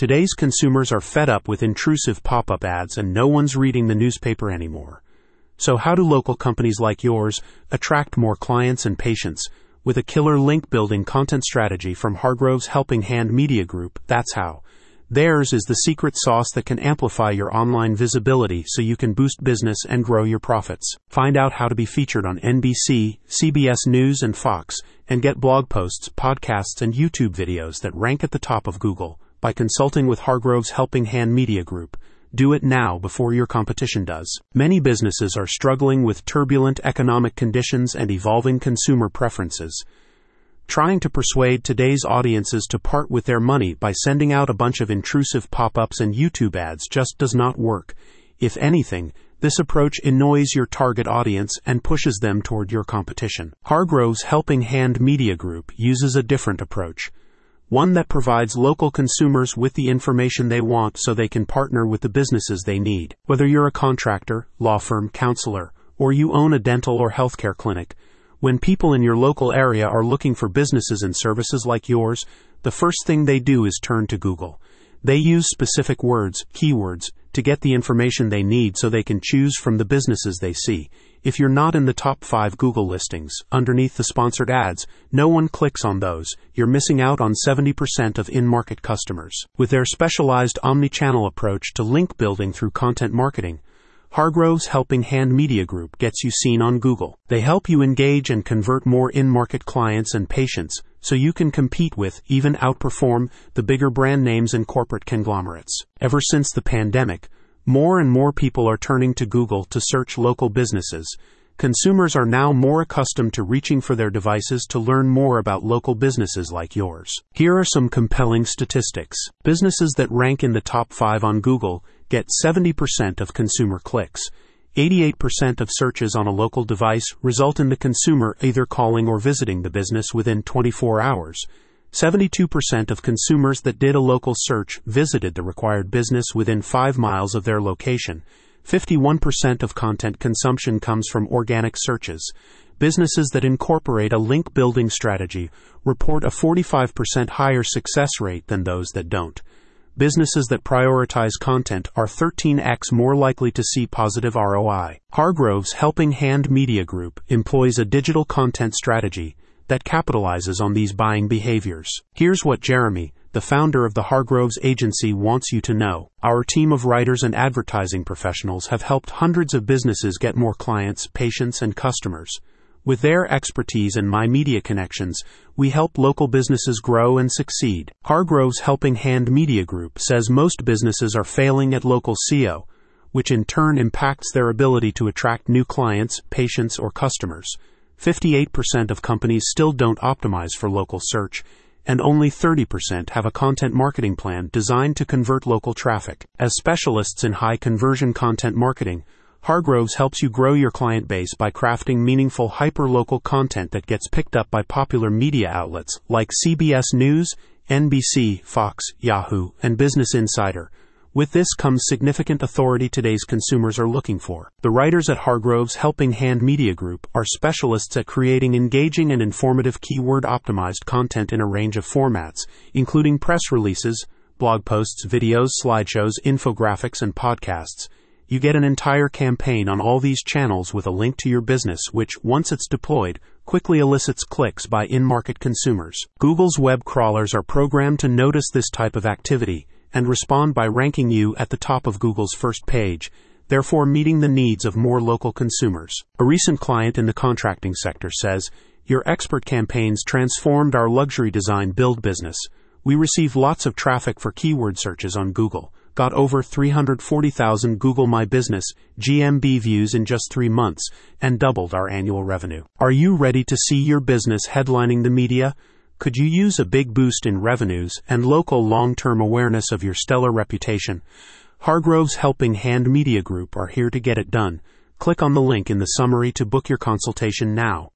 Today's consumers are fed up with intrusive pop up ads and no one's reading the newspaper anymore. So, how do local companies like yours attract more clients and patients? With a killer link building content strategy from Hargrove's Helping Hand Media Group, that's how. Theirs is the secret sauce that can amplify your online visibility so you can boost business and grow your profits. Find out how to be featured on NBC, CBS News, and Fox, and get blog posts, podcasts, and YouTube videos that rank at the top of Google by consulting with Hargrove's Helping Hand Media Group. Do it now before your competition does. Many businesses are struggling with turbulent economic conditions and evolving consumer preferences. Trying to persuade today's audiences to part with their money by sending out a bunch of intrusive pop ups and YouTube ads just does not work. If anything, this approach annoys your target audience and pushes them toward your competition. Hargrove's Helping Hand Media Group uses a different approach. One that provides local consumers with the information they want so they can partner with the businesses they need. Whether you're a contractor, law firm, counselor, or you own a dental or healthcare clinic, when people in your local area are looking for businesses and services like yours, the first thing they do is turn to Google. They use specific words, keywords, to get the information they need so they can choose from the businesses they see. If you're not in the top five Google listings, underneath the sponsored ads, no one clicks on those. You're missing out on 70% of in market customers. With their specialized omni channel approach to link building through content marketing, Hargrove's Helping Hand Media Group gets you seen on Google. They help you engage and convert more in market clients and patients so you can compete with, even outperform, the bigger brand names and corporate conglomerates. Ever since the pandemic, more and more people are turning to Google to search local businesses. Consumers are now more accustomed to reaching for their devices to learn more about local businesses like yours. Here are some compelling statistics. Businesses that rank in the top 5 on Google get 70% of consumer clicks. 88% of searches on a local device result in the consumer either calling or visiting the business within 24 hours. 72% of consumers that did a local search visited the required business within 5 miles of their location. 51% of content consumption comes from organic searches. Businesses that incorporate a link building strategy report a 45% higher success rate than those that don't businesses that prioritize content are 13x more likely to see positive ROI. Hargrove's Helping Hand Media Group employs a digital content strategy that capitalizes on these buying behaviors. Here's what Jeremy, the founder of the Hargroves agency, wants you to know. Our team of writers and advertising professionals have helped hundreds of businesses get more clients, patients, and customers. With their expertise and My Media connections, we help local businesses grow and succeed. Hargrove's Helping Hand Media Group says most businesses are failing at local SEO, which in turn impacts their ability to attract new clients, patients, or customers. 58% of companies still don't optimize for local search, and only 30% have a content marketing plan designed to convert local traffic. As specialists in high conversion content marketing, Hargroves helps you grow your client base by crafting meaningful hyperlocal content that gets picked up by popular media outlets like CBS News, NBC, Fox, Yahoo, and Business Insider. With this comes significant authority today's consumers are looking for. The writers at Hargrove's Helping Hand Media Group are specialists at creating engaging and informative keyword optimized content in a range of formats, including press releases, blog posts, videos, slideshows, infographics, and podcasts. You get an entire campaign on all these channels with a link to your business, which, once it's deployed, quickly elicits clicks by in market consumers. Google's web crawlers are programmed to notice this type of activity and respond by ranking you at the top of Google's first page, therefore meeting the needs of more local consumers. A recent client in the contracting sector says, Your expert campaigns transformed our luxury design build business. We receive lots of traffic for keyword searches on Google got over 340,000 Google My Business GMB views in just three months and doubled our annual revenue. Are you ready to see your business headlining the media? Could you use a big boost in revenues and local long term awareness of your stellar reputation? Hargrove's Helping Hand Media Group are here to get it done. Click on the link in the summary to book your consultation now.